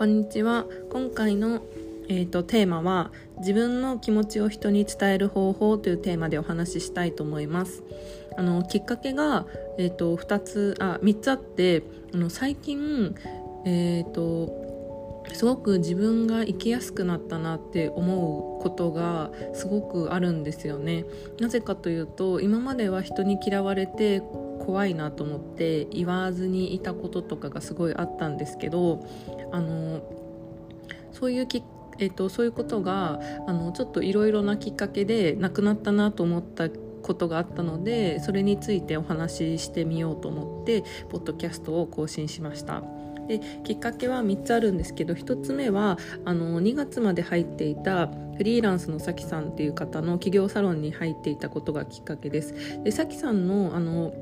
こんにちは。今回の、えーと、テーマは自分の気持ちを人に伝える方法というテーマでお話ししたいと思います。あのきっかけが、えーと、2つあ3つあってあの最近えーとすごく自分が生きやすくなったなって思うことがすごくあるんですよね。なぜかというと今までは人に嫌われて怖いなと思って言わずにいたこととかがすごいあったんですけどあのそういうきえーと、そういうことがあのちょっといろいろなきっかけでなくなったなと思ったことがあったのでそれについてお話ししてみようと思ってポッドキャストを更新しました。できっかけは3つあるんですけど1つ目はあの2月まで入っていたフリーランスのさきさんっていう方の企業サロンに入っていたことがきっかけです。でさきさんのあの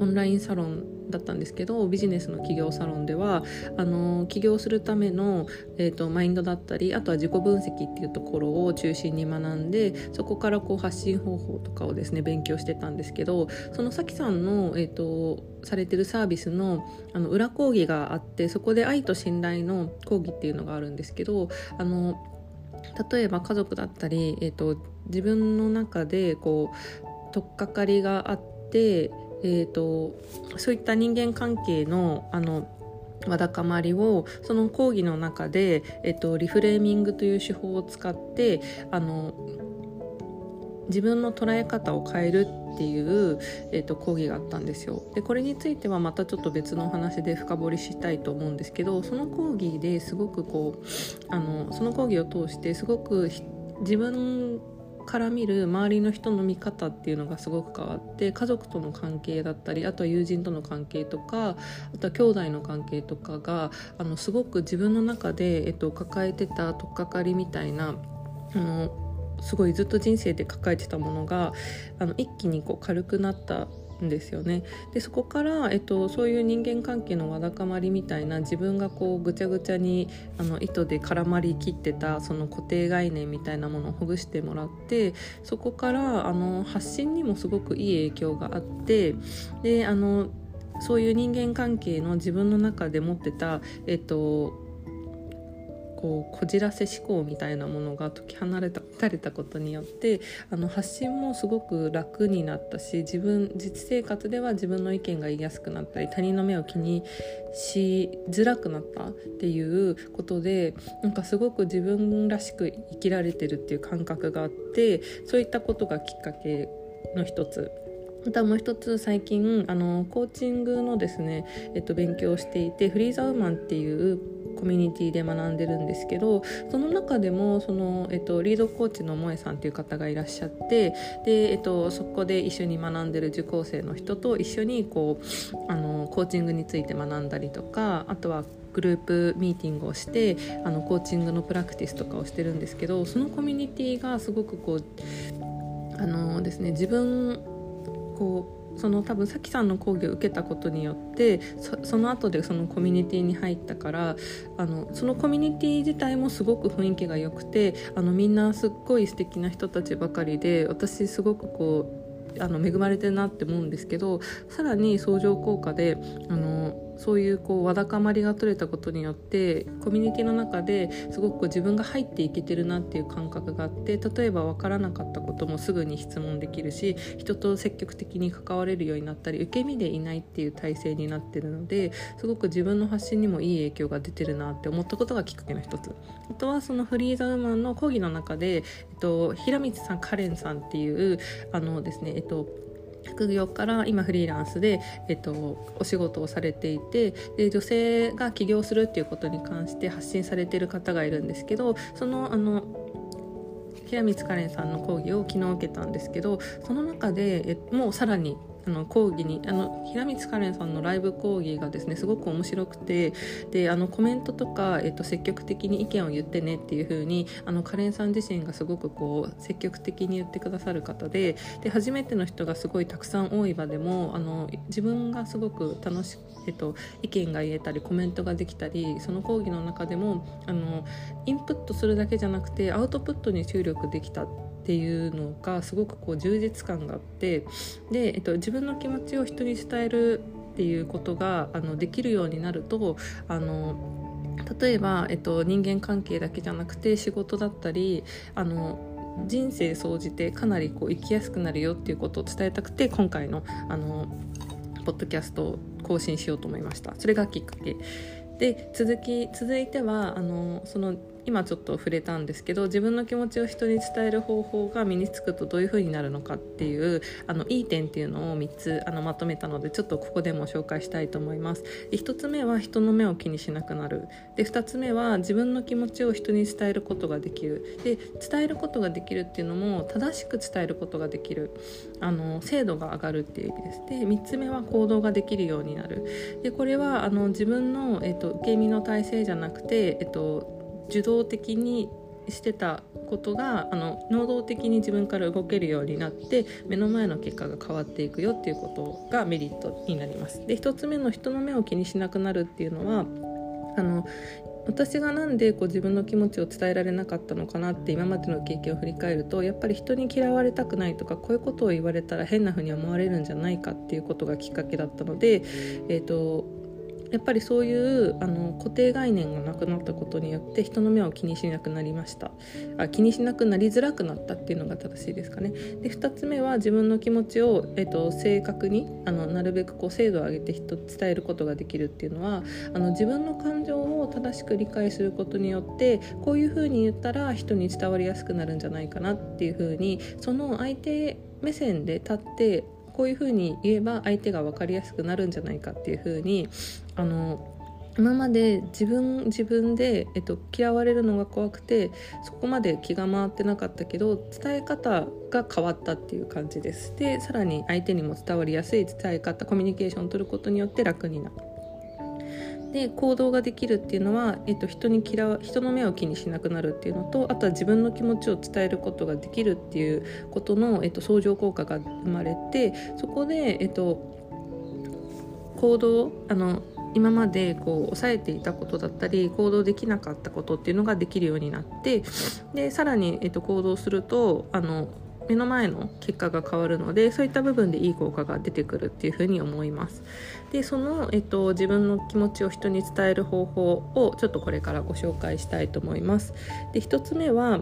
オンラインサロンだったんですけどビジネスの企業サロンではあの起業するための、えーと、マインドだったりあとは自己分析っていうところを中心に学んでそこからこう発信方法とかをですね勉強してたんですけどそのさきさんの、えーと、されてるサービスのあの裏講義があってそこで愛と信頼の講義っていうのがあるんですけどあの例えば家族だったり、えーと自分の中でこう取っかかりがあってえーと、そういった人間関係のあのわだかまりをその講義の中で、えっと、リフレーミングという手法を使ってあの自分の捉え方を変えるっていう、えっと、講義があったんですよ。でこれについてはまたちょっと別のお話で深掘りしたいと思うんですけどその講義ですごくこうあのその講義を通してすごく自分から見る周りの人の見方っていうのがすごく変わって家族との関係だったりあとは友人との関係とかあとは兄弟の関係とかがあのすごく自分の中で、えっと、抱えてた取っかかりみたいなあのすごいずっと人生で抱えてたものがあの一気にこう軽くなったんですよね。でそこから、えっと、そういう人間関係のわだかまりみたいな自分がこうぐちゃぐちゃにあの糸で絡まりきってたその固定概念みたいなものをほぐしてもらってそこからあの発信にもすごくいい影響があってであのそういう人間関係の自分の中で持ってた、えっと、こうこじらせ思考みたいなものが解き放れたたれたことによってあの発信もすごく楽になったし自分実生活では自分の意見が言いやすくなったり他人の目を気にしづらくなったっていうことでなんかすごく自分らしく生きられてるっていう感覚があってそういったことがきっかけの一つ。またもう一つ最近あのコーチングのですね、えっと、勉強をしていてフリーザウマンっていうコミュニティで学んでるんですけどその中でもその、えっと、リードコーチの萌えさんっていう方がいらっしゃってで、えっと、そこで一緒に学んでる受講生の人と一緒にこうあのコーチングについて学んだりとかあとはグループミーティングをしてあのコーチングのプラクティスとかをしてるんですけどそのコミュニティがすごくこうあのですね自分こうその多分さきさんの講義を受けたことによってその後でそのコミュニティに入ったからあのそのコミュニティ自体もすごく雰囲気が良くてあのみんなすっごい素敵な人たちばかりで私すごくこうあの恵まれてるなって思うんですけどさらに相乗効果であのそういうこうわだかまりが取れたことによってコミュニティの中ですごく自分が入っていけてるなっていう感覚があって例えば分からなかったこともすぐに質問できるし人と積極的に関われるようになったり受け身でいないっていう体制になってるのですごく自分の発信にもいい影響が出てるなって思ったことがきっかけの一つ。あとはそのフリーザウーマンの講義の中で、えっと、平光さんカレンさんっていうあのですねえっと副業から今フリーランスで、えっと、お仕事をされていてで女性が起業するっていうことに関して発信されてる方がいるんですけどそのあの平光カレンさんの講義を昨日受けたんですけどその中でえもうさらにあの講義にあの平光カレンさんのライブ講義がですねすごく面白くてであのコメントとか、えっと、積極的に意見を言ってねっていう風にあにカレンさん自身がすごくこう積極的に言ってくださる方でで初めての人がすごいたくさん多い場でもあの自分がすごく楽しくえっと、意見が言えたりコメントができたりその講義の中でもあのインプットするだけじゃなくてアウトプットに注力できた。ってていうのがすごくこう充実感があってで、えっと、自分の気持ちを人に伝えるっていうことがあのできるようになるとあの例えば、えっと、人間関係だけじゃなくて仕事だったりあの人生総じてかなりこう生きやすくなるよっていうことを伝えたくて今回のあのポッドキャストを更新しようと思いました。それがきっかけ。で続き続いてはあのその今ちょっと触れたんですけど自分の気持ちを人に伝える方法が身につくとどういう風になるのかっていうあのいい点っていうのを3つあのまとめたのでちょっとここでも紹介したいと思います。で1つ目は人の目を気にしなくなる。で2つ目は自分の気持ちを人に伝えることができる。で伝えることができるっていうのも正しく伝えることができる。あの精度が上がるっていう意味です。で3つ目は行動ができるようになる。でこれはあの自分の、えっと、受け身の体制じゃなくて、えっと、受動的にしてたことがあの能動的に自分から動けるようになって目の前の結果が変わっていくよっていうことがメリットになります。で1つ目の人の目を気にしなくなるっていうのはあの私がなんでこう自分の気持ちを伝えられなかったのかなって今までの経験を振り返るとやっぱり人に嫌われたくないとかこういうことを言われたら変な風に思われるんじゃないかっていうことがきっかけだったので、えーとやっぱりそういうあの固定概念がなくなったことによって人の目を気にしなくなりました。あ気にしなくなりづらくなったっていうのが正しいですかね。で2つ目は自分の気持ちを、えっと、正確にあのなるべくこう精度を上げて人伝えることができるっていうのはあの自分の感情を正しく理解することによってこういうふうに言ったら人に伝わりやすくなるんじゃないかなっていうふうにその相手目線で立ってこういうふうに言えば相手が分かりやすくなるんじゃないかっていうふうにあの今まで自分自分で、えっと、嫌われるのが怖くてそこまで気が回ってなかったけど伝え方が変わったっていう感じです。でさらに相手にも伝わりやすい伝え方コミュニケーションを取ることによって楽になる。で行動ができるっていうのは、えっと、人に嫌人の目を気にしなくなるっていうのとあとは自分の気持ちを伝えることができるっていうことの、えっと、相乗効果が生まれてそこで、えっと、行動あの今までこう抑えていたことだったり行動できなかったことっていうのができるようになってでさらに、えっと、行動するとあの目の前の結果が変わるのでそういった部分でいい効果が出てくるっていうふうに思います。でその、えっと、自分の気持ちを人に伝える方法をちょっとこれからご紹介したいと思います。で1つ目は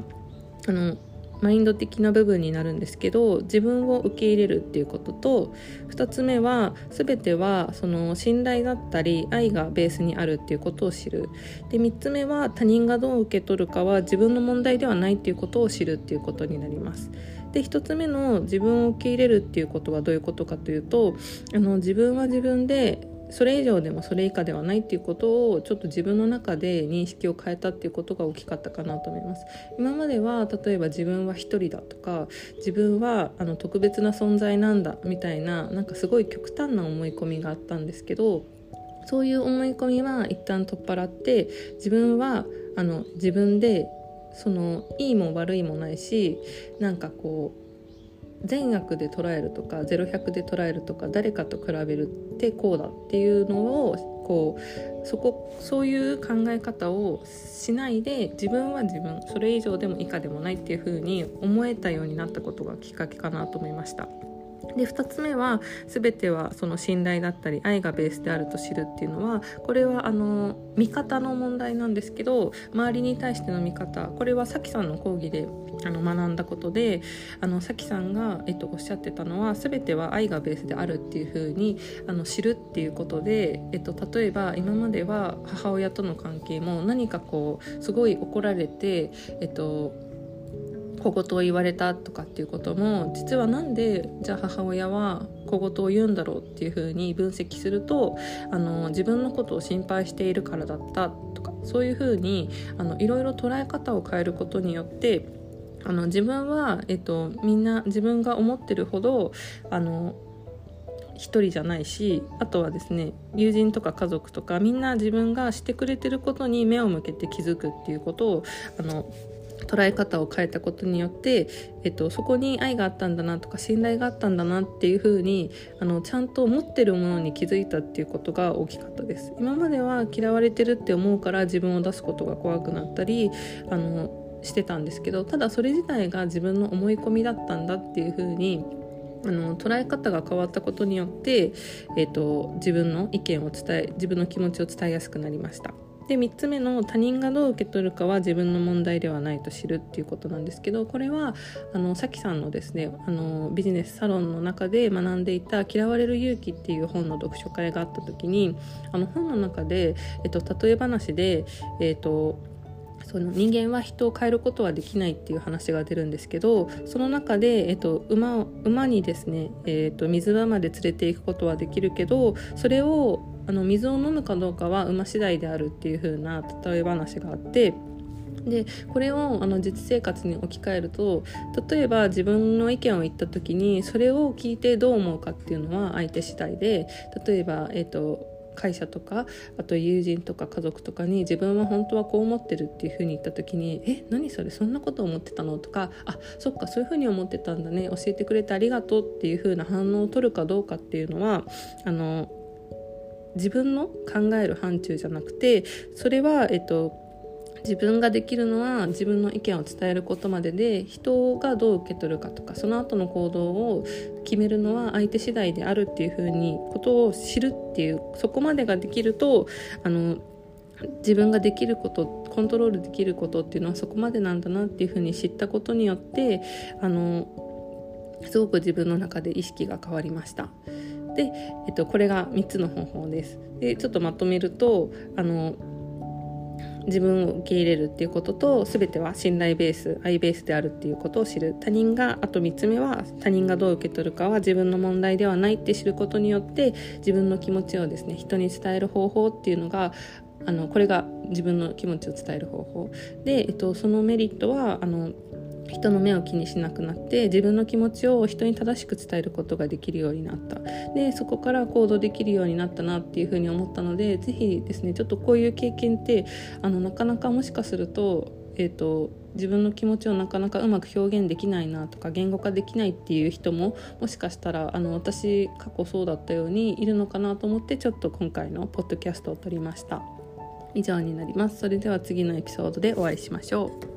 あのマインド的な部分になるんですけど自分を受け入れるっていうことと2つ目は全てはその信頼だったり愛がベースにあるっていうことを知る。で3つ目は他人がどう受け取るかは自分の問題ではないっていうことを知るっていうことになります。で1つ目の自分を受け入れるっていうことはどういうことかというとあの自分は自分でそれ以上でもそれ以下ではないっていうことをちょっと自分の中で認識を変えたっていうことが大きかったかなと思います。今までは例えば自分は一人だとか自分はあの特別な存在なんだみたいななんかすごい極端な思い込みがあったんですけどそういう思い込みは一旦取っ払って自分はあの自分でそのいいも悪いもないしなんかこう善悪で捉えるとか0100で捉えるとか誰かと比べるってこうだっていうのをこうそこそういう考え方をしないで自分は自分それ以上でも以下でもないっていうふうに思えたようになったことがきっかけかなと思いました。で2つ目は全てはその信頼だったり愛がベースであると知るっていうのはこれはあの見方の問題なんですけど周りに対しての見方これはさきさんの講義であの学んだことであのさきさんが、えっと、おっしゃってたのは全ては愛がベースであるっていう風にあに知るっていうことで、えっと、例えば今までは母親との関係も何かこうすごい怒られて、えっと、小言を言われたとかっていうことも実は何でじゃあ母親は小言を言うんだろうっていうふうに分析するとあの自分のことを心配しているからだったとかそういうふうにあのいろいろ捉え方を変えることによってあの自分は、えっと、みんな自分が思ってるほどあの一人じゃないしあとはですね友人とか家族とかみんな自分がしてくれてることに目を向けて気づくっていうことをあの捉え方を変えたことによって、えっと、そこに愛があったんだなとか信頼があったんだなっていう風にあにちゃんと持ってるものに気づいたっていうことが大きかったです今までは嫌われてるって思うから自分を出すことが怖くなったりあのしてたんですけどただそれ自体が自分の思い込みだったんだっていう風にあの捉え方が変わったことによって、えーと、自分の意見を伝え自分の気持ちを伝えやすくなりました。で3つ目の他人がどう受け取るかは自分の問題ではないと知るっていうことなんですけどこれはあのさきさんのですねあのビジネスサロンの中で学んでいた「嫌われる勇気」っていう本の読書会があった時にあの本の中で、えっと、例え話で、えっとその人間は人を変えることはできないっていう話が出るんですけどその中で、えっと、馬馬にですね、えっと、水場まで連れていくことはできるけどそれをあの水を飲むかどうかは馬次第であるっていう風な例え話があってでこれをあの実生活に置き換えると例えば自分の意見を言った時にそれを聞いてどう思うかっていうのは相手次第で例えば、えーと会社とかあと友人とか家族とかに自分は本当はこう思ってるっていう風に言った時に「え何それそんなこと思ってたの?」とか「あそっかそういう風に思ってたんだね教えてくれてありがとう」っていう風な反応を取るかどうかっていうのはあの自分の考える範疇じゃなくてそれは、えっと、自分ができるのは自分の意見を伝えることまでで人がどう受け取るかとかその後の行動を決めるのは相手次第であるっていうふうにことを知るっていうそこまでができるとあの自分ができることコントロールできることっていうのはそこまでなんだなっていうふうに知ったことによってあのすごく自分の中で意識が変わりました。で、えっと、これが3つの方法です。でちょっとまとめるとあの自分を受け入れるっていうことと全ては信頼ベース愛ベースであるっていうことを知る他人があと3つ目は他人がどう受け取るかは自分の問題ではないって知ることによって自分の気持ちをですね人に伝える方法っていうのがあのこれが自分の気持ちを伝える方法で、えっと、そのメリットはあの人の目を気にしなくなって自分の気持ちを人に正しく伝えることができるようになった。でそこから行動できるようになったなっていうふうに思ったので是非ですねちょっとこういう経験ってあのなかなかもしかすると,、えーと、自分の気持ちをなかなかうまく表現できないなとか言語化できないっていう人ももしかしたらあの私過去そうだったようにいるのかなと思ってちょっと今回のポッドキャストを撮りました。以上になります。それでは次のエピソードでお会いしましょう。